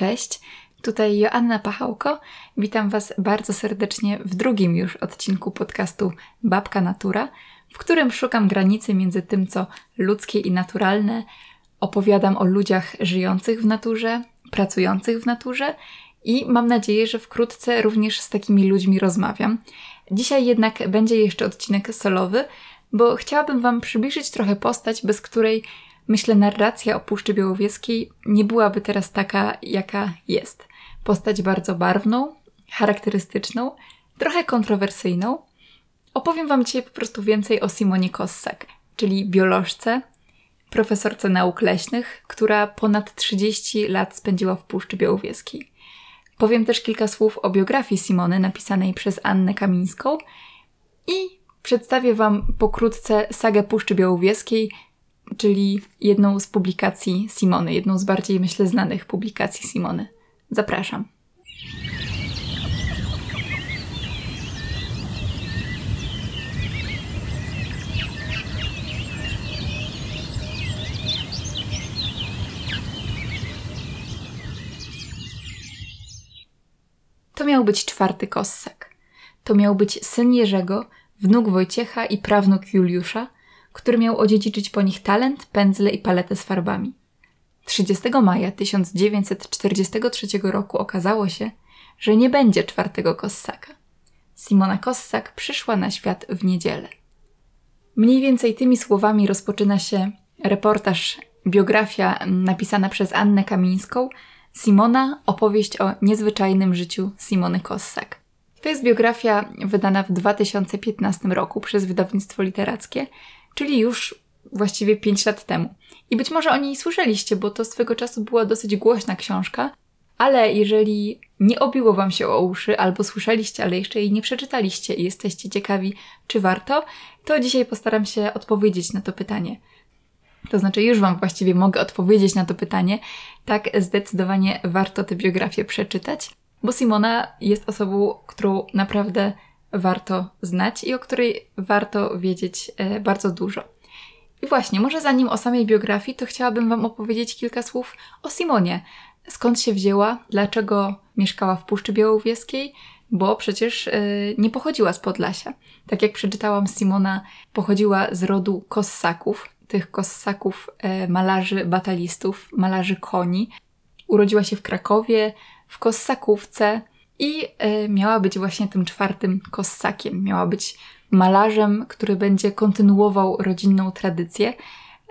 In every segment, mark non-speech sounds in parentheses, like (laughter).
Cześć, tutaj Joanna Pachałko. Witam Was bardzo serdecznie w drugim już odcinku podcastu Babka Natura, w którym szukam granicy między tym, co ludzkie i naturalne. Opowiadam o ludziach żyjących w naturze, pracujących w naturze i mam nadzieję, że wkrótce również z takimi ludźmi rozmawiam. Dzisiaj jednak będzie jeszcze odcinek solowy, bo chciałabym Wam przybliżyć trochę postać, bez której myślę narracja o Puszczy Białowieskiej nie byłaby teraz taka, jaka jest. Postać bardzo barwną, charakterystyczną, trochę kontrowersyjną. Opowiem Wam dzisiaj po prostu więcej o Simonie Kossak, czyli biolożce, profesorce nauk leśnych, która ponad 30 lat spędziła w Puszczy Białowieskiej. Powiem też kilka słów o biografii Simony napisanej przez Annę Kamińską i przedstawię Wam pokrótce sagę Puszczy Białowieskiej, czyli jedną z publikacji Simony, jedną z bardziej, myślę, znanych publikacji Simony. Zapraszam. To miał być czwarty kossak. To miał być syn Jerzego, wnuk Wojciecha i prawnuk Juliusza, który miał odziedziczyć po nich talent, pędzle i paletę z farbami. 30 maja 1943 roku okazało się, że nie będzie czwartego kossaka. Simona Kossak przyszła na świat w niedzielę. Mniej więcej tymi słowami rozpoczyna się reportaż, biografia napisana przez Annę Kamińską, Simona opowieść o niezwyczajnym życiu Simony Kossak. To jest biografia wydana w 2015 roku przez wydawnictwo literackie, czyli już właściwie 5 lat temu. I być może o niej słyszeliście, bo to swego czasu była dosyć głośna książka, ale jeżeli nie obiło Wam się o uszy, albo słyszeliście, ale jeszcze jej nie przeczytaliście i jesteście ciekawi, czy warto, to dzisiaj postaram się odpowiedzieć na to pytanie. To znaczy, już Wam właściwie mogę odpowiedzieć na to pytanie. Tak, zdecydowanie warto tę biografię przeczytać, bo Simona jest osobą, którą naprawdę warto znać i o której warto wiedzieć e, bardzo dużo. I właśnie, może zanim o samej biografii, to chciałabym Wam opowiedzieć kilka słów o Simonie. Skąd się wzięła, dlaczego mieszkała w Puszczy Białowieskiej, bo przecież yy, nie pochodziła z Podlasia. Tak jak przeczytałam, Simona pochodziła z rodu kossaków, tych kossaków yy, malarzy batalistów, malarzy koni. Urodziła się w Krakowie, w kossakówce i yy, miała być właśnie tym czwartym kossakiem. Miała być malarzem, który będzie kontynuował rodzinną tradycję.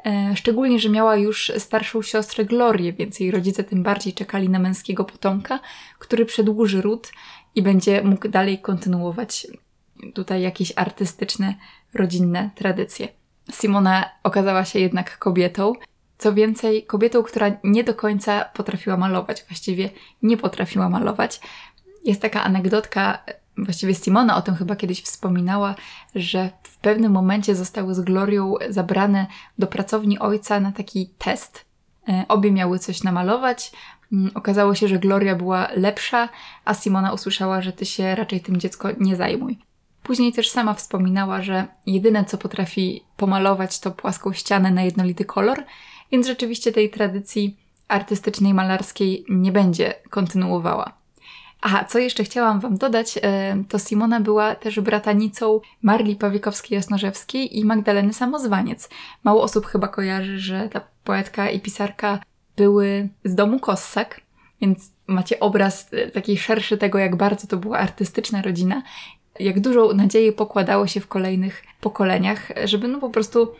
E, szczególnie, że miała już starszą siostrę Glorię, więc jej rodzice tym bardziej czekali na męskiego potomka, który przedłuży ród i będzie mógł dalej kontynuować tutaj jakieś artystyczne, rodzinne tradycje. Simona okazała się jednak kobietą. Co więcej, kobietą, która nie do końca potrafiła malować, właściwie nie potrafiła malować. Jest taka anegdotka właściwie Simona o tym chyba kiedyś wspominała, że w pewnym momencie zostały z Glorią zabrane do pracowni ojca na taki test. E, obie miały coś namalować. Mm, okazało się, że Gloria była lepsza, a Simona usłyszała, że ty się raczej tym dziecko nie zajmuj. Później też sama wspominała, że jedyne co potrafi pomalować to płaską ścianę na jednolity kolor, więc rzeczywiście tej tradycji artystycznej, malarskiej nie będzie kontynuowała. Aha, co jeszcze chciałam Wam dodać, e, to Simona była też bratanicą Marli Pawiekowskiej-Jasnorzewskiej i Magdaleny Samozwaniec. Mało osób chyba kojarzy, że ta poetka i pisarka były z domu Kossak, więc macie obraz e, taki szerszy tego, jak bardzo to była artystyczna rodzina, jak dużą nadzieję pokładało się w kolejnych pokoleniach, żeby no po prostu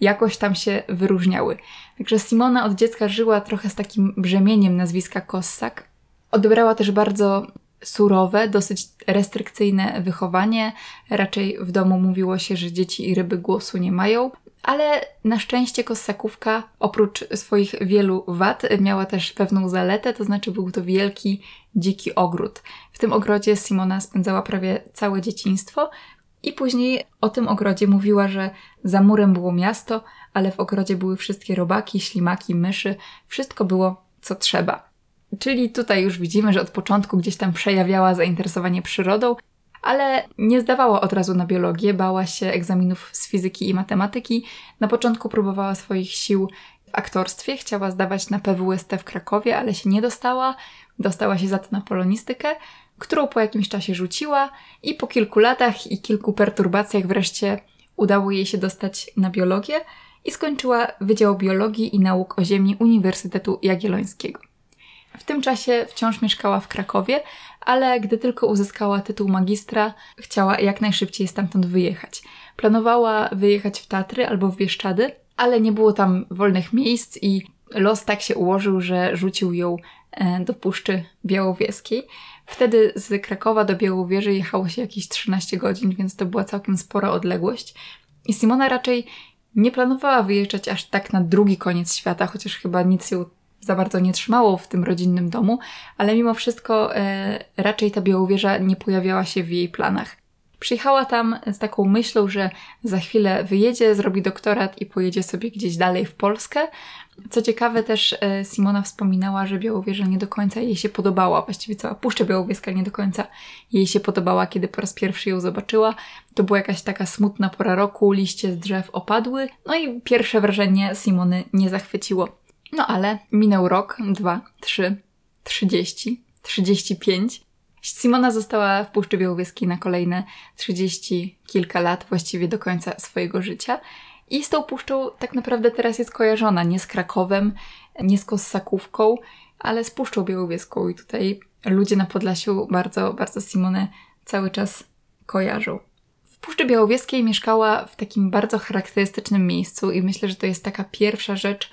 jakoś tam się wyróżniały. Także Simona od dziecka żyła trochę z takim brzemieniem nazwiska Kossak, Odebrała też bardzo surowe, dosyć restrykcyjne wychowanie. Raczej w domu mówiło się, że dzieci i ryby głosu nie mają. Ale na szczęście kossakówka, oprócz swoich wielu wad, miała też pewną zaletę, to znaczy był to wielki, dziki ogród. W tym ogrodzie Simona spędzała prawie całe dzieciństwo i później o tym ogrodzie mówiła, że za murem było miasto, ale w ogrodzie były wszystkie robaki, ślimaki, myszy, wszystko było co trzeba. Czyli tutaj już widzimy, że od początku gdzieś tam przejawiała zainteresowanie przyrodą, ale nie zdawała od razu na biologię, bała się egzaminów z fizyki i matematyki. Na początku próbowała swoich sił w aktorstwie. Chciała zdawać na PWST w Krakowie, ale się nie dostała. Dostała się za to na polonistykę, którą po jakimś czasie rzuciła i po kilku latach i kilku perturbacjach wreszcie udało jej się dostać na biologię i skończyła Wydział Biologii i Nauk o Ziemi Uniwersytetu Jagiellońskiego. W tym czasie wciąż mieszkała w Krakowie, ale gdy tylko uzyskała tytuł magistra, chciała jak najszybciej stamtąd wyjechać. Planowała wyjechać w Tatry albo w Bieszczady, ale nie było tam wolnych miejsc i los tak się ułożył, że rzucił ją e, do Puszczy Białowieskiej. Wtedy z Krakowa do Białowieży jechało się jakieś 13 godzin, więc to była całkiem spora odległość. I Simona raczej nie planowała wyjeżdżać aż tak na drugi koniec świata, chociaż chyba nic ją za bardzo nie trzymało w tym rodzinnym domu, ale mimo wszystko e, raczej ta Białowieża nie pojawiała się w jej planach. Przyjechała tam z taką myślą, że za chwilę wyjedzie, zrobi doktorat i pojedzie sobie gdzieś dalej w Polskę. Co ciekawe, też e, Simona wspominała, że Białowieża nie do końca jej się podobała, właściwie cała Puszcza Białowieska nie do końca jej się podobała, kiedy po raz pierwszy ją zobaczyła. To była jakaś taka smutna pora roku, liście z drzew opadły, no i pierwsze wrażenie Simony nie zachwyciło. No ale minął rok, dwa, trzy, trzydzieści, trzydzieści pięć. Simona została w Puszczy Białowieskiej na kolejne trzydzieści kilka lat, właściwie do końca swojego życia. I z tą puszczą tak naprawdę teraz jest kojarzona nie z Krakowem, nie z Kossakówką, ale z Puszczą Białowieską. I tutaj ludzie na Podlasiu bardzo, bardzo Simonę cały czas kojarzą. W Puszczy Białowieskiej mieszkała w takim bardzo charakterystycznym miejscu i myślę, że to jest taka pierwsza rzecz,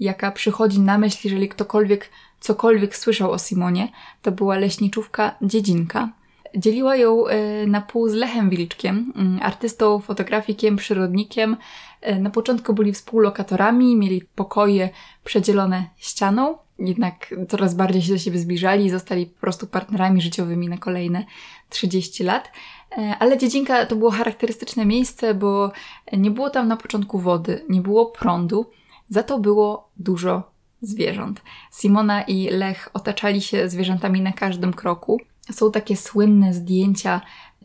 jaka przychodzi na myśl, jeżeli ktokolwiek cokolwiek słyszał o Simonie. To była leśniczówka Dziedzinka. Dzieliła ją e, na pół z Lechem Wilczkiem, mm, artystą, fotografikiem, przyrodnikiem. E, na początku byli współlokatorami, mieli pokoje przedzielone ścianą, jednak coraz bardziej się do siebie zbliżali i zostali po prostu partnerami życiowymi na kolejne 30 lat. E, ale Dziedzinka to było charakterystyczne miejsce, bo nie było tam na początku wody, nie było prądu, za to było dużo zwierząt. Simona i Lech otaczali się zwierzętami na każdym kroku. Są takie słynne zdjęcia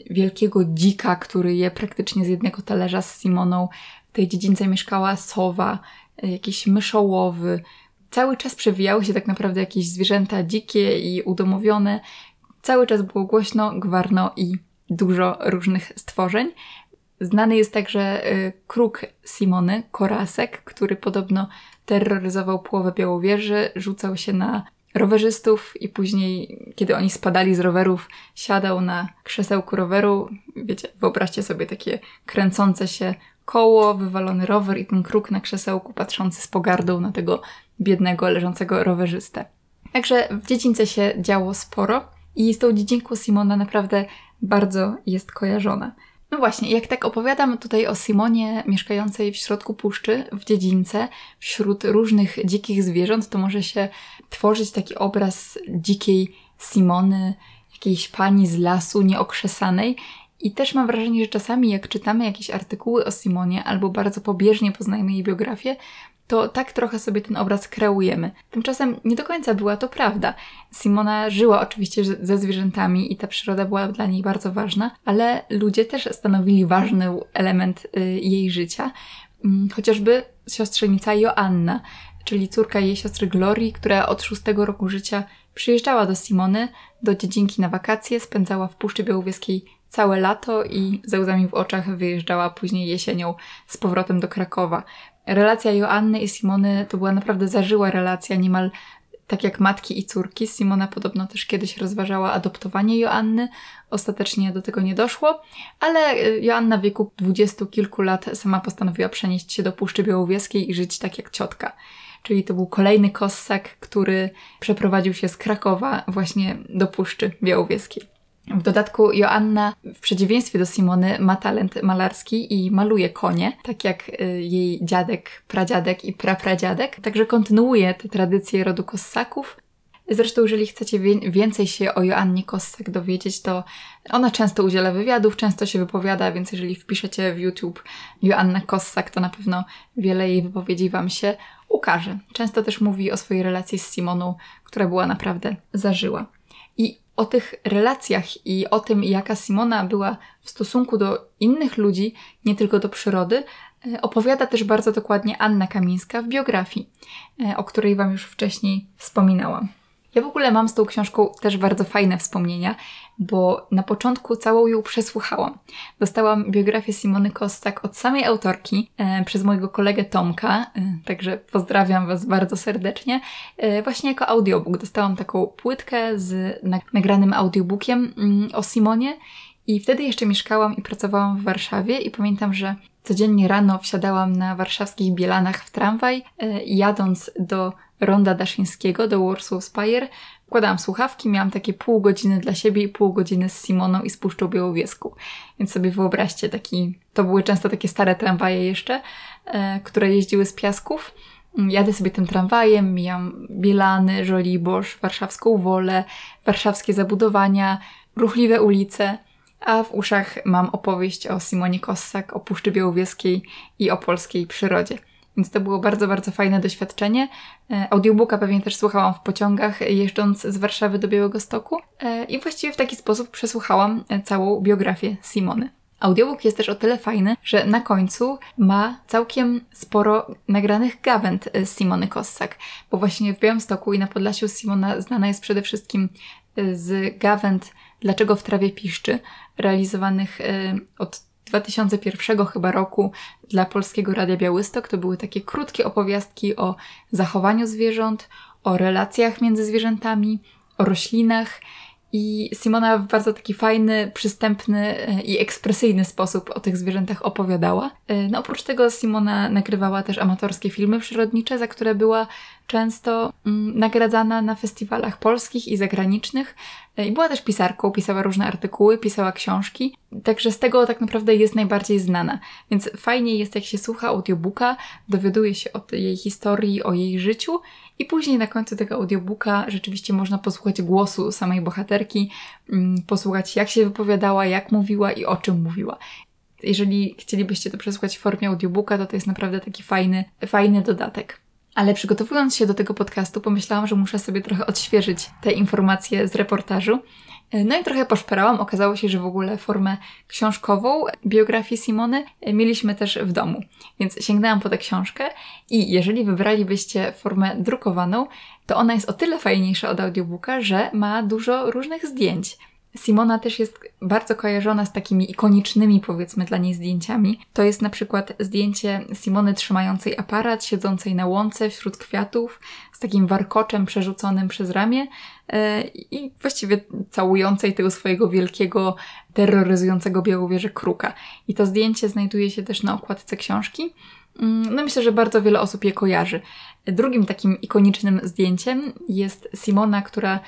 wielkiego dzika, który je praktycznie z jednego talerza z Simoną. W tej dziedzince mieszkała sowa, jakiś myszołowy. Cały czas przewijały się tak naprawdę jakieś zwierzęta dzikie i udomowione. Cały czas było głośno, gwarno i dużo różnych stworzeń. Znany jest także y, kruk Simony, Korasek, który podobno terroryzował połowę Białowieży, rzucał się na rowerzystów i później, kiedy oni spadali z rowerów, siadał na krzesełku roweru. Wiecie, wyobraźcie sobie takie kręcące się koło, wywalony rower i ten kruk na krzesełku patrzący z pogardą na tego biednego, leżącego rowerzystę. Także w dziedzińce się działo sporo i z tą dziedzinką Simona naprawdę bardzo jest kojarzona. No właśnie, jak tak opowiadam tutaj o Simonie mieszkającej w środku puszczy, w dziedzińce, wśród różnych dzikich zwierząt, to może się tworzyć taki obraz dzikiej Simony, jakiejś pani z lasu nieokrzesanej. I też mam wrażenie, że czasami jak czytamy jakieś artykuły o Simonie albo bardzo pobieżnie poznajemy jej biografię, to tak trochę sobie ten obraz kreujemy. Tymczasem nie do końca była to prawda. Simona żyła oczywiście ze zwierzętami i ta przyroda była dla niej bardzo ważna, ale ludzie też stanowili ważny element y, jej życia. Mm, chociażby siostrzenica Joanna, czyli córka jej siostry Glorii, która od szóstego roku życia przyjeżdżała do Simony, do dziedzinki na wakacje, spędzała w Puszczy Białowieskiej całe lato i ze łzami w oczach wyjeżdżała później jesienią z powrotem do Krakowa. Relacja Joanny i Simony to była naprawdę zażyła relacja, niemal tak jak matki i córki. Simona podobno też kiedyś rozważała adoptowanie Joanny. Ostatecznie do tego nie doszło, ale y, Joanna w wieku dwudziestu kilku lat sama postanowiła przenieść się do Puszczy Białowieskiej i żyć tak jak ciotka. Czyli to był kolejny kossak, który przeprowadził się z Krakowa właśnie do Puszczy Białowieskiej. W dodatku Joanna, w przeciwieństwie do Simony, ma talent malarski i maluje konie, tak jak y, jej dziadek, pradziadek i prapradziadek. Także kontynuuje te tradycje rodu Kossaków. Zresztą, jeżeli chcecie więcej się o Joannie Kossak dowiedzieć, to ona często udziela wywiadów, często się wypowiada, więc jeżeli wpiszecie w YouTube Joanna Kossak, to na pewno wiele jej wypowiedzi Wam się ukaże. Często też mówi o swojej relacji z Simoną, która była naprawdę zażyła. I o tych relacjach i o tym, jaka Simona była w stosunku do innych ludzi, nie tylko do przyrody, E, opowiada też bardzo dokładnie Anna Kamińska w biografii, e, o której Wam już wcześniej wspominałam. Ja w ogóle mam z tą książką też bardzo fajne wspomnienia, bo na początku całą ją przesłuchałam. Dostałam biografię Simony Kostak od samej autorki e, przez mojego kolegę Tomka, e, także pozdrawiam Was bardzo serdecznie. E, właśnie jako audiobook dostałam taką płytkę z nagranym audiobookiem mm, o Simonie i wtedy jeszcze mieszkałam i pracowałam w Warszawie i pamiętam, że codziennie rano wsiadałam na warszawskich Bielanach w tramwaj, e, jadąc do Ronda Daszyńskiego, do Warsaw Spire. Wkładałam słuchawki, miałam takie pół godziny dla siebie i pół godziny z Simoną i z Puszczą Białowieską. Więc sobie wyobraźcie, taki, to były często takie stare tramwaje jeszcze, e, które jeździły z piasków. Jadę sobie tym tramwajem, mijam Bielany, Żoliborz, warszawską Wolę, warszawskie zabudowania, ruchliwe ulice – a w uszach mam opowieść o Simonie Kossak, o Puszczy Białowieskiej i o polskiej przyrodzie. Więc to było bardzo, bardzo fajne doświadczenie. E, audiobooka pewnie też słuchałam w pociągach, jeżdżąc z Warszawy do Białego Stoku e, i właściwie w taki sposób przesłuchałam e, całą biografię Simony. Audiobook jest też o tyle fajny, że na końcu ma całkiem sporo nagranych gawęd z Simony Kossak, bo właśnie w Białymstoku i na Podlasiu Simona znana jest przede wszystkim z gawęd Dlaczego w trawie piszczy, realizowanych od 2001 chyba roku dla Polskiego Radia Białystok. To były takie krótkie opowiastki o zachowaniu zwierząt, o relacjach między zwierzętami, o roślinach i Simona w bardzo taki fajny, przystępny e, i ekspresyjny sposób o tych zwierzętach opowiadała. E, no oprócz tego Simona nagrywała też amatorskie filmy przyrodnicze, za które była często mm, nagradzana na festiwalach polskich i zagranicznych. E, I była też pisarką, pisała różne artykuły, pisała książki, także z tego tak naprawdę jest najbardziej znana. Więc fajnie jest, jak się słucha audiobooka, dowiaduje się o jej historii, o jej życiu i później na końcu tego audiobooka rzeczywiście można posłuchać głosu samej bohaterki, mm, posłuchać jak się wypowiadała, jak mówiła i o czym mówiła. Jeżeli chcielibyście to przesłuchać w formie audiobooka, to to jest naprawdę taki fajny, fajny dodatek. Ale przygotowując się do tego podcastu, pomyślałam, że muszę sobie trochę odświeżyć te informacje z reportażu. No i trochę poszperałam. Okazało się, że w ogóle formę książkową biografii Simony mieliśmy też w domu. Więc sięgnęłam po tę książkę i jeżeli wybralibyście formę drukowaną, to ona jest o tyle fajniejsza od audiobooka, że ma dużo różnych zdjęć. Simona też jest bardzo kojarzona z takimi ikonicznymi, powiedzmy, dla niej zdjęciami. To jest na przykład zdjęcie Simony trzymającej aparat, siedzącej na łące wśród kwiatów, z takim warkoczem przerzuconym przez ramię yy, i właściwie całującej tego swojego wielkiego, terroryzującego białowieże kruka. I to zdjęcie znajduje się też na okładce książki. Mm, no myślę, że bardzo wiele osób je kojarzy. Drugim takim ikonicznym zdjęciem jest Simona, która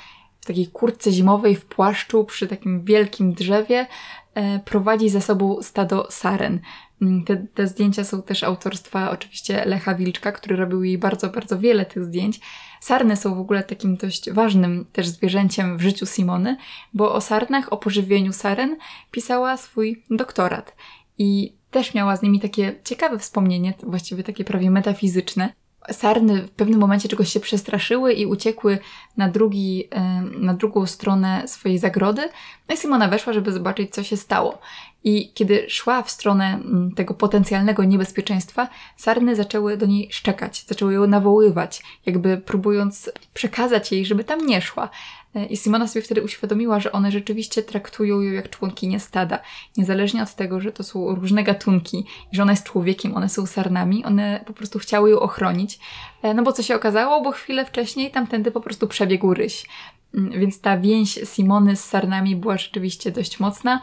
w takiej kurtce zimowej, w płaszczu, przy takim wielkim drzewie, e, prowadzi za sobą stado saren. Mm, te, te, zdjęcia są też autorstwa oczywiście Lecha Wilczka, który robił jej bardzo, bardzo wiele tych zdjęć. Sarny są w ogóle takim dość ważnym też zwierzęciem w życiu Simony, bo o sarnach, o pożywieniu saren pisała swój doktorat. I też miała z nimi takie ciekawe wspomnienie, właściwie takie prawie metafizyczne. Sarny w pewnym momencie czegoś się przestraszyły i uciekły na, drugi, na drugą stronę swojej zagrody. No i Simona weszła, żeby zobaczyć, co się stało. I kiedy szła w stronę mm, tego potencjalnego niebezpieczeństwa, sarny zaczęły do niej szczekać, zaczęły ją nawoływać, jakby próbując przekazać jej, żeby tam nie szła. E, I Simona sobie wtedy uświadomiła, że one rzeczywiście traktują ją jak członkinie stada. Niezależnie od tego, że to są różne gatunki i że ona jest człowiekiem, one są sarnami, one po prostu chciały ją ochronić. E, no bo co się okazało? Bo chwilę wcześniej tamtędy po prostu przebiegł ryś. Mm, więc ta więź Simony z sarnami była rzeczywiście dość mocna,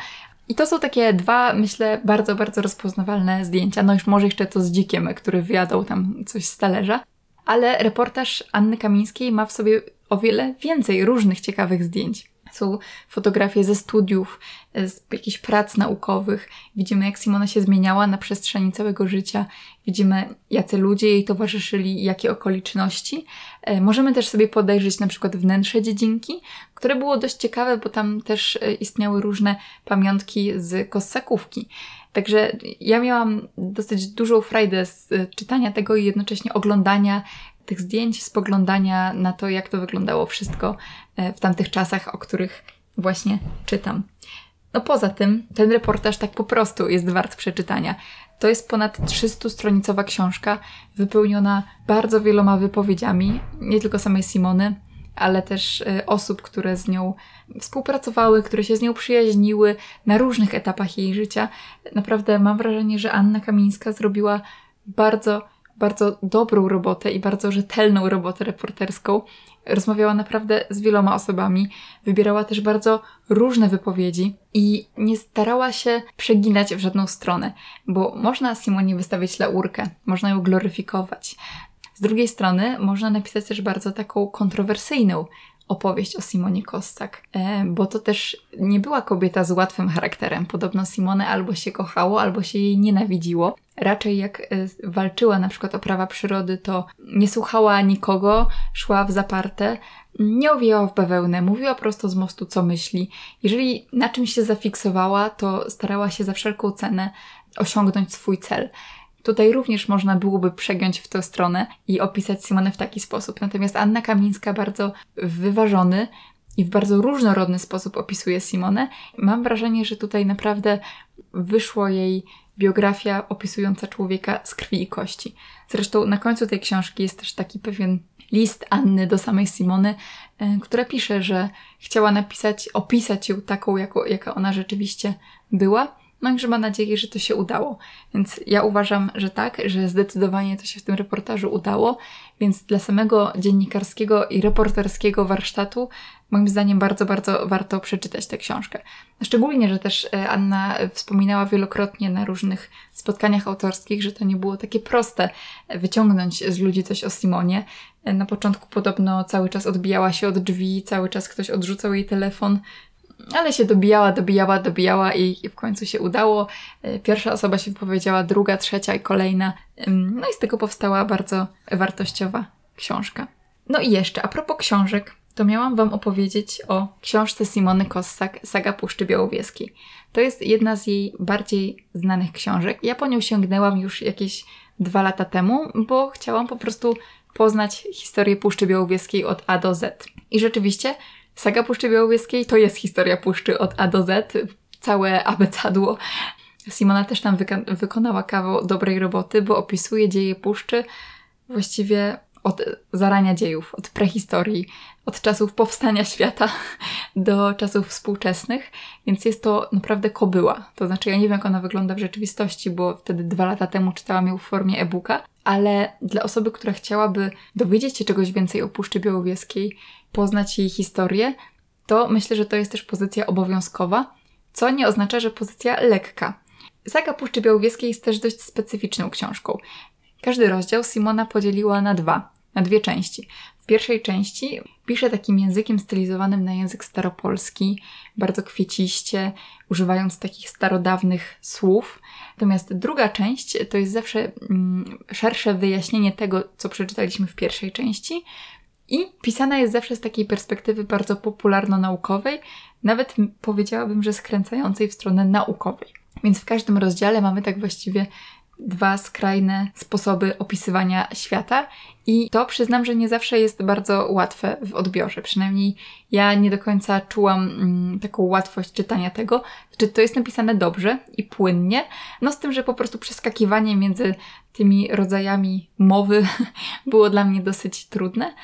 i to są takie dwa, myślę, bardzo, bardzo rozpoznawalne zdjęcia. No już może jeszcze to z dzikiem, który wyjadał tam coś z talerza. Ale reportaż Anny Kamińskiej ma w sobie o wiele więcej różnych ciekawych zdjęć. Są fotografie ze studiów, z jakichś prac naukowych. Widzimy, jak Simona się zmieniała na przestrzeni całego życia. Widzimy, jacy ludzie jej towarzyszyli, jakie okoliczności. E, możemy też sobie podejrzeć na przykład wnętrze dziedzinki, które było dość ciekawe, bo tam też e, istniały różne pamiątki z kossakówki. Także ja miałam dosyć dużą frajdę z e, czytania tego i jednocześnie oglądania tych zdjęć, spoglądania na to, jak to wyglądało wszystko e, w tamtych czasach, o których właśnie czytam. No poza tym, ten reportaż tak po prostu jest wart przeczytania. To jest ponad 300-stronicowa książka, wypełniona bardzo wieloma wypowiedziami, nie tylko samej Simony, ale też y, osób, które z nią współpracowały, które się z nią przyjaźniły na różnych etapach jej życia. Naprawdę mam wrażenie, że Anna Kamińska zrobiła bardzo, bardzo dobrą robotę i bardzo rzetelną robotę reporterską. Rozmawiała naprawdę z wieloma osobami, wybierała też bardzo różne wypowiedzi i nie starała się przeginać w żadną stronę, bo można Simonie wystawić laurkę, można ją gloryfikować, z drugiej strony można napisać też bardzo taką kontrowersyjną opowieść o Simonie Kostak, e, bo to też nie była kobieta z łatwym charakterem. Podobno Simone albo się kochało, albo się jej nienawidziło. Raczej jak e, walczyła na przykład o prawa przyrody, to nie słuchała nikogo, szła w zaparte, nie owijała w bawełnę, mówiła prosto z mostu, co myśli. Jeżeli na czymś się zafiksowała, to starała się za wszelką cenę osiągnąć swój cel. Tutaj również można byłoby przegiąć w tę stronę i opisać Simonę w taki sposób. Natomiast Anna Kamińska bardzo wyważony i w bardzo różnorodny sposób opisuje Simonę. Mam wrażenie, że tutaj naprawdę wyszło jej biografia opisująca człowieka z krwi i kości. Zresztą na końcu tej książki jest też taki pewien list Anny do samej Simony, e, która pisze, że chciała napisać, opisać ją taką, jaka ona rzeczywiście była, no i że ma nadzieję, że to się udało. Więc ja uważam, że tak, że zdecydowanie to się w tym reportażu udało. Więc dla samego dziennikarskiego i reporterskiego warsztatu, moim zdaniem, bardzo, bardzo warto przeczytać tę książkę. Szczególnie, że też e, Anna wspominała wielokrotnie na różnych spotkaniach autorskich, że to nie było takie proste wyciągnąć z ludzi coś o Simonie. E, na początku podobno cały czas odbijała się od drzwi, cały czas ktoś odrzucał jej telefon, ale się dobijała, dobijała, dobijała i w końcu się udało. E, pierwsza osoba się wypowiedziała, druga, trzecia i kolejna. No i z tego powstała bardzo wartościowa książka. No i jeszcze, a propos książek, to miałam Wam opowiedzieć o książce Simony Kossak, Saga Puszczy Białowieskiej. To jest jedna z jej bardziej znanych książek. Ja po nią sięgnęłam już jakieś dwa lata temu, bo chciałam po prostu poznać historię Puszczy Białowieskiej od A do Z. I rzeczywiście Saga Puszczy Białowieskiej to jest historia puszczy od A do Z, całe abecadło. Simona też tam wyka- wykonała kawał dobrej roboty, bo opisuje dzieje puszczy właściwie od zarania dziejów, od prehistorii, od czasów powstania świata (laughs) do czasów współczesnych, więc jest to naprawdę kobyła. To znaczy, ja nie wiem, jak ona wygląda w rzeczywistości, bo wtedy dwa lata temu czytałam ją w formie e-booka, ale dla osoby, która chciałaby dowiedzieć się czegoś więcej o Puszczy Białowieskiej, poznać jej historię, to myślę, że to jest też pozycja obowiązkowa, co nie oznacza, że pozycja lekka. Saga Puszczy Białowieskiej jest też dość specyficzną książką. Każdy rozdział Simona podzieliła na dwa, na dwie części. W pierwszej części pisze takim językiem stylizowanym na język staropolski, bardzo kwieciście, używając takich starodawnych słów. Natomiast druga część to jest zawsze mm, szersze wyjaśnienie tego, co przeczytaliśmy w pierwszej części, i pisana jest zawsze z takiej perspektywy bardzo popularno-naukowej, nawet powiedziałabym, że skręcającej w stronę naukowej. Więc w każdym rozdziale mamy tak właściwie dwa skrajne sposoby opisywania świata i to przyznam, że nie zawsze jest bardzo łatwe w odbiorze. Przynajmniej ja nie do końca czułam mm, taką łatwość czytania tego. Czy to jest napisane dobrze i płynnie? No z tym, że po prostu przeskakiwanie między tymi rodzajami mowy (laughs) było dla mnie dosyć trudne.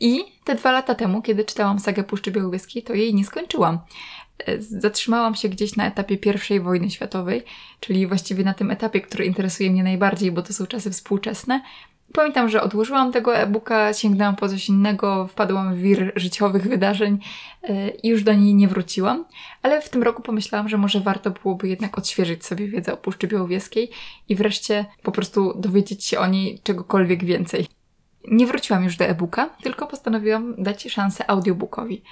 I te dwa lata temu, kiedy czytałam sagę Puszczy Białowieskiej, to jej nie skończyłam. E, zatrzymałam się gdzieś na etapie I wojny światowej, czyli właściwie na tym etapie, który interesuje mnie najbardziej, bo to są czasy współczesne. Pamiętam, że odłożyłam tego e-booka, sięgnęłam po coś innego, wpadłam w wir życiowych wydarzeń e, i już do niej nie wróciłam. Ale w tym roku pomyślałam, że może warto byłoby jednak odświeżyć sobie wiedzę o Puszczy Białowieskiej i wreszcie po prostu dowiedzieć się o niej czegokolwiek więcej nie wróciłam już do e-booka, tylko postanowiłam dać szansę audiobookowi.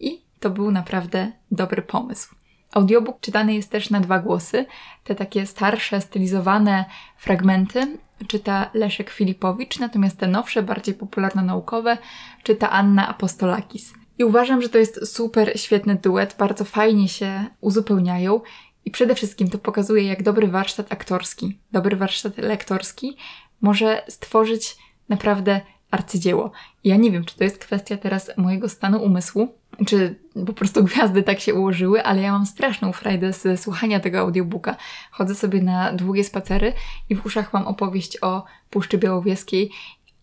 I to był naprawdę dobry pomysł. Audiobook czytany jest też na dwa głosy. Te takie starsze, stylizowane fragmenty czyta Leszek Filipowicz, natomiast te nowsze, bardziej popularno-naukowe czyta Anna Apostolakis. I uważam, że to jest super świetny duet, bardzo fajnie się uzupełniają i przede wszystkim to pokazuje, jak dobry warsztat aktorski, dobry warsztat lektorski może stworzyć naprawdę arcydzieło. Ja nie wiem, czy to jest kwestia teraz mojego stanu umysłu, czy po prostu gwiazdy tak się ułożyły, ale ja mam straszną frajdę ze słuchania tego audiobooka. Chodzę sobie na długie spacery i w uszach mam opowieść o Puszczy Białowieskiej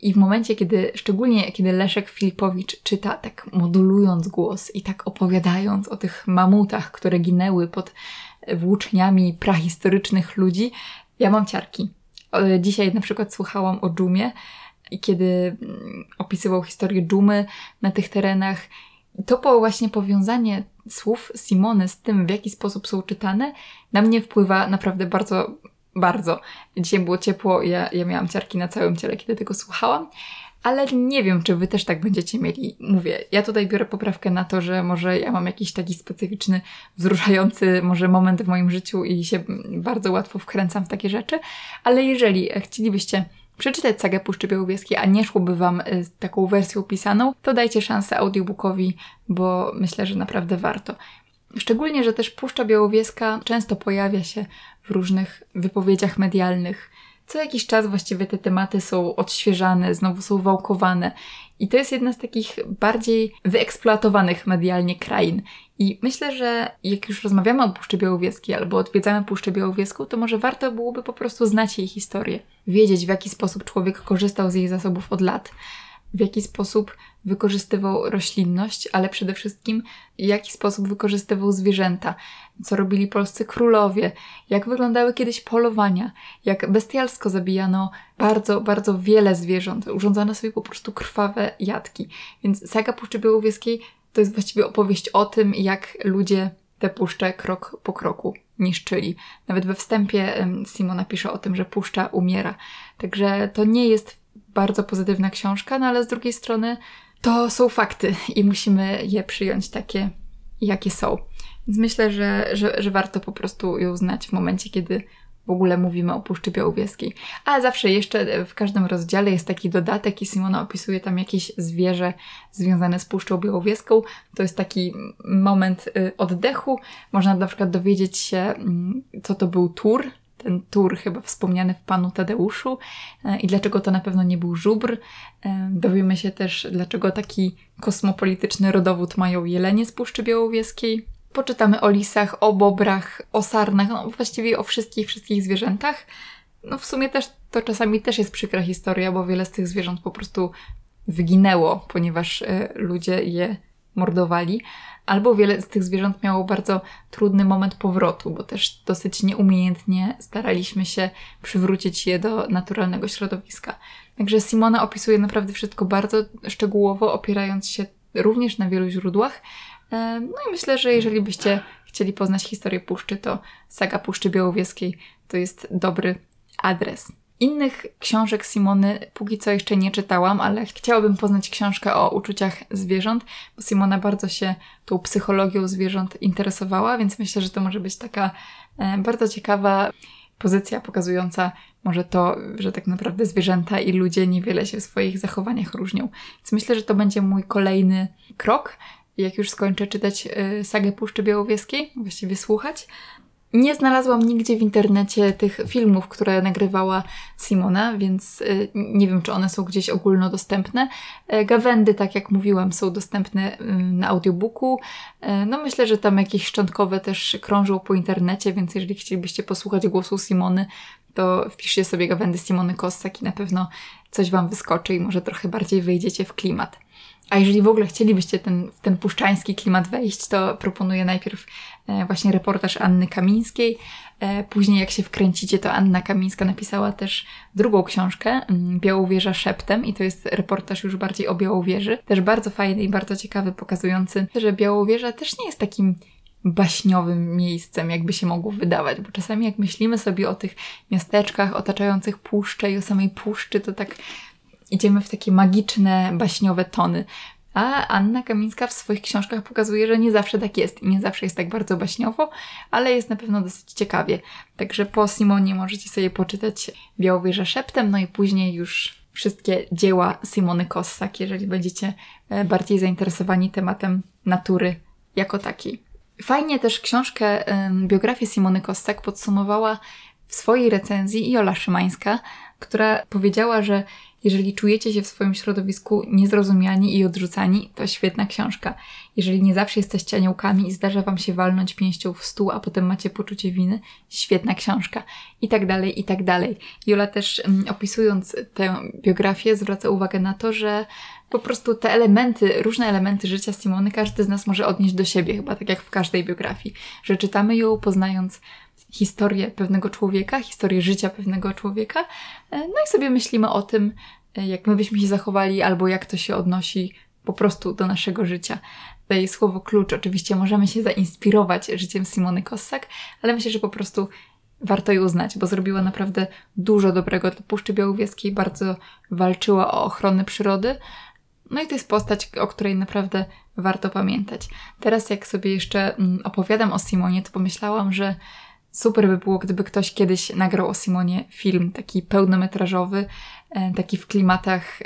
i w momencie, kiedy, szczególnie kiedy Leszek Filipowicz czyta, tak modulując głos i tak opowiadając o tych mamutach, które ginęły pod włóczniami prahistorycznych ludzi, ja mam ciarki. Dzisiaj na przykład słuchałam o dżumie i kiedy mm, opisywał historię dżumy na tych terenach, to po właśnie powiązanie słów Simony z tym, w jaki sposób są czytane, na mnie wpływa naprawdę bardzo, bardzo. Dzisiaj było ciepło, ja, ja miałam ciarki na całym ciele, kiedy tego słuchałam, ale nie wiem, czy wy też tak będziecie mieli. Mówię, ja tutaj biorę poprawkę na to, że może ja mam jakiś taki specyficzny, wzruszający może moment w moim życiu i się bardzo łatwo wkręcam w takie rzeczy, ale jeżeli chcielibyście przeczytać sagę Puszczy Białowieskiej, a nie szłoby Wam y, z taką wersją pisaną, to dajcie szansę audiobookowi, bo myślę, że naprawdę warto. Szczególnie, że też Puszcza Białowieska często pojawia się w różnych wypowiedziach medialnych. Co jakiś czas właściwie te tematy są odświeżane, znowu są wałkowane. I to jest jedna z takich bardziej wyeksploatowanych medialnie krain. I myślę, że jak już rozmawiamy o Puszczy Białowieskiej albo odwiedzamy Puszczę Białowieską, to może warto byłoby po prostu znać jej historię. Wiedzieć, w jaki sposób człowiek korzystał z jej zasobów od lat w jaki sposób wykorzystywał roślinność, ale przede wszystkim w jaki sposób wykorzystywał zwierzęta, co robili polscy królowie, jak wyglądały kiedyś polowania, jak bestialsko zabijano bardzo, bardzo wiele zwierząt, urządzano sobie po prostu krwawe jadki. Więc saga Puszczy Białowieskiej to jest właściwie opowieść o tym, jak ludzie te puszcze krok po kroku niszczyli. Nawet we wstępie Simona pisze o tym, że puszcza umiera. Także to nie jest bardzo pozytywna książka, no ale z drugiej strony to są fakty i musimy je przyjąć takie, jakie są. Więc myślę, że, że, że warto po prostu ją znać w momencie, kiedy w ogóle mówimy o Puszczy Białowieskiej. A zawsze jeszcze w każdym rozdziale jest taki dodatek i Simona opisuje tam jakieś zwierzę związane z Puszczą Białowieską. To jest taki moment y, oddechu. Można na przykład dowiedzieć się, mm, co to był tur, ten tur chyba wspomniany w Panu Tadeuszu e, i dlaczego to na pewno nie był żubr. E, dowiemy się też, dlaczego taki kosmopolityczny rodowód mają jelenie z Puszczy Białowieskiej. Poczytamy o lisach, o bobrach, o sarnach, no właściwie o wszystkich, wszystkich zwierzętach. No w sumie też to czasami też jest przykra historia, bo wiele z tych zwierząt po prostu wyginęło, ponieważ e, ludzie je mordowali, albo wiele z tych zwierząt miało bardzo trudny moment powrotu, bo też dosyć nieumiejętnie staraliśmy się przywrócić je do naturalnego środowiska. Także Simona opisuje naprawdę wszystko bardzo szczegółowo, opierając się również na wielu źródłach. E, no i myślę, że jeżeli byście chcieli poznać historię puszczy, to saga Puszczy Białowieskiej to jest dobry adres. Innych książek Simony póki co jeszcze nie czytałam, ale chciałabym poznać książkę o uczuciach zwierząt, bo Simona bardzo się tą psychologią zwierząt interesowała, więc myślę, że to może być taka e, bardzo ciekawa pozycja pokazująca może to, że tak naprawdę zwierzęta i ludzie niewiele się w swoich zachowaniach różnią. Więc myślę, że to będzie mój kolejny krok, jak już skończę czytać e, sagę Puszczy Białowieskiej, właściwie słuchać, nie znalazłam nigdzie w internecie tych filmów, które nagrywała Simona, więc y, nie wiem, czy one są gdzieś ogólnodostępne. E, gawędy, tak jak mówiłam, są dostępne y, na audiobooku. E, no myślę, że tam jakieś szczątkowe też krążą po internecie, więc jeżeli chcielibyście posłuchać głosu Simony, to wpiszcie sobie gawędy Simony Kossak i na pewno coś Wam wyskoczy i może trochę bardziej wejdziecie w klimat. A jeżeli w ogóle chcielibyście ten, ten puszczański klimat wejść, to proponuję najpierw e, właśnie reportaż Anny Kamińskiej. E, później, jak się wkręcicie, to Anna Kamińska napisała też drugą książkę, mm, Białowieża szeptem, i to jest reportaż już bardziej o Białowieży. Też bardzo fajny i bardzo ciekawy, pokazujący, że Białowieża też nie jest takim baśniowym miejscem, jakby się mogło wydawać, bo czasami jak myślimy sobie o tych miasteczkach otaczających puszczę i o samej puszczy, to tak idziemy w takie magiczne, baśniowe tony. A Anna Kamińska w swoich książkach pokazuje, że nie zawsze tak jest i nie zawsze jest tak bardzo baśniowo, ale jest na pewno dosyć ciekawie. Także po Simonie możecie sobie poczytać Białowieżę szeptem, no i później już wszystkie dzieła Simony Kossak, jeżeli będziecie e, bardziej zainteresowani tematem natury jako takiej. Fajnie też książkę, biografię Simony Kossak podsumowała w swojej recenzji Jola Szymańska, która powiedziała, że jeżeli czujecie się w swoim środowisku niezrozumiani i odrzucani, to świetna książka. Jeżeli nie zawsze jesteście aniołkami i zdarza wam się walnąć pięścią w stół, a potem macie poczucie winy, świetna książka. I tak dalej, i tak dalej. Jola też um, opisując tę biografię zwraca uwagę na to, że po prostu te elementy, różne elementy życia Simony każdy z nas może odnieść do siebie, chyba tak jak w każdej biografii, że czytamy ją poznając historię pewnego człowieka, historię życia pewnego człowieka, e, no i sobie myślimy o tym, e, jak my byśmy się zachowali, albo jak to się odnosi po prostu do naszego życia. Tutaj słowo klucz, oczywiście możemy się zainspirować życiem Simony Kossak, ale myślę, że po prostu warto ją znać, bo zrobiła naprawdę dużo dobrego dla Puszczy Białowieskiej, bardzo walczyła o ochronę przyrody. No i to jest postać, o której naprawdę warto pamiętać. Teraz, jak sobie jeszcze mm, opowiadam o Simonie, to pomyślałam, że super by było, gdyby ktoś kiedyś nagrał o Simonie film taki pełnometrażowy, e, taki w klimatach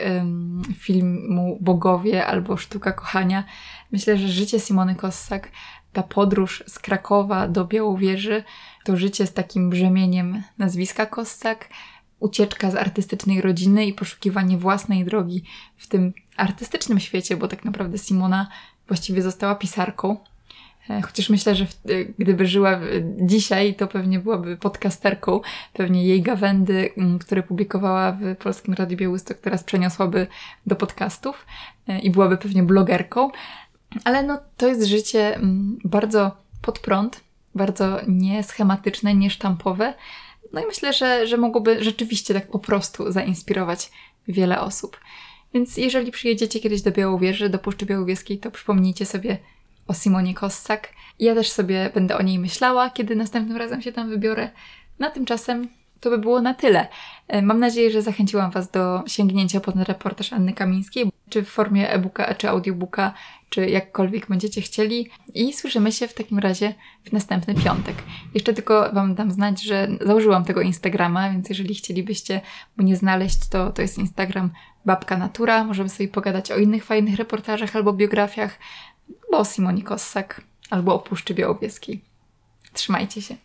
filmu Bogowie albo Sztuka Kochania. Myślę, że życie Simony Kossak, ta podróż z Krakowa do Białowieży, to życie z takim brzemieniem nazwiska Kossak, ucieczka z artystycznej rodziny i poszukiwanie własnej drogi w tym artystycznym świecie, bo tak naprawdę Simona właściwie została pisarką, E, chociaż myślę, że e, gdyby żyła dzisiaj, to pewnie byłaby podcasterką. Pewnie jej gawędy, które publikowała w Polskim Radiu Białystok, teraz przeniosłaby do podcastów e, i byłaby pewnie blogerką. Ale no, to jest życie bardzo pod prąd, bardzo nieschematyczne, niesztampowe. No i myślę, że, że mogłoby rzeczywiście tak po prostu zainspirować wiele osób. Więc jeżeli przyjedziecie kiedyś do Białowieży, do Puszczy Białowieskiej, to przypomnijcie sobie o Simonie Kossak. Ja też sobie będę o niej myślała, kiedy następnym razem się tam wybiorę. Na tymczasem to by było na tyle. E, mam nadzieję, że zachęciłam Was do sięgnięcia po ten reportaż Anny Kamińskiej, czy w formie e-booka, czy audiobooka, czy jakkolwiek będziecie chcieli. I słyszymy się w takim razie w następny piątek. Jeszcze tylko Wam dam znać, że założyłam tego Instagrama, więc jeżeli chcielibyście mnie znaleźć, to to jest Instagram Babka Natura. Możemy sobie pogadać o innych fajnych reportażach albo biografiach albo o Simoni Kossak, albo o Puszczy Białowieskiej. Trzymajcie się.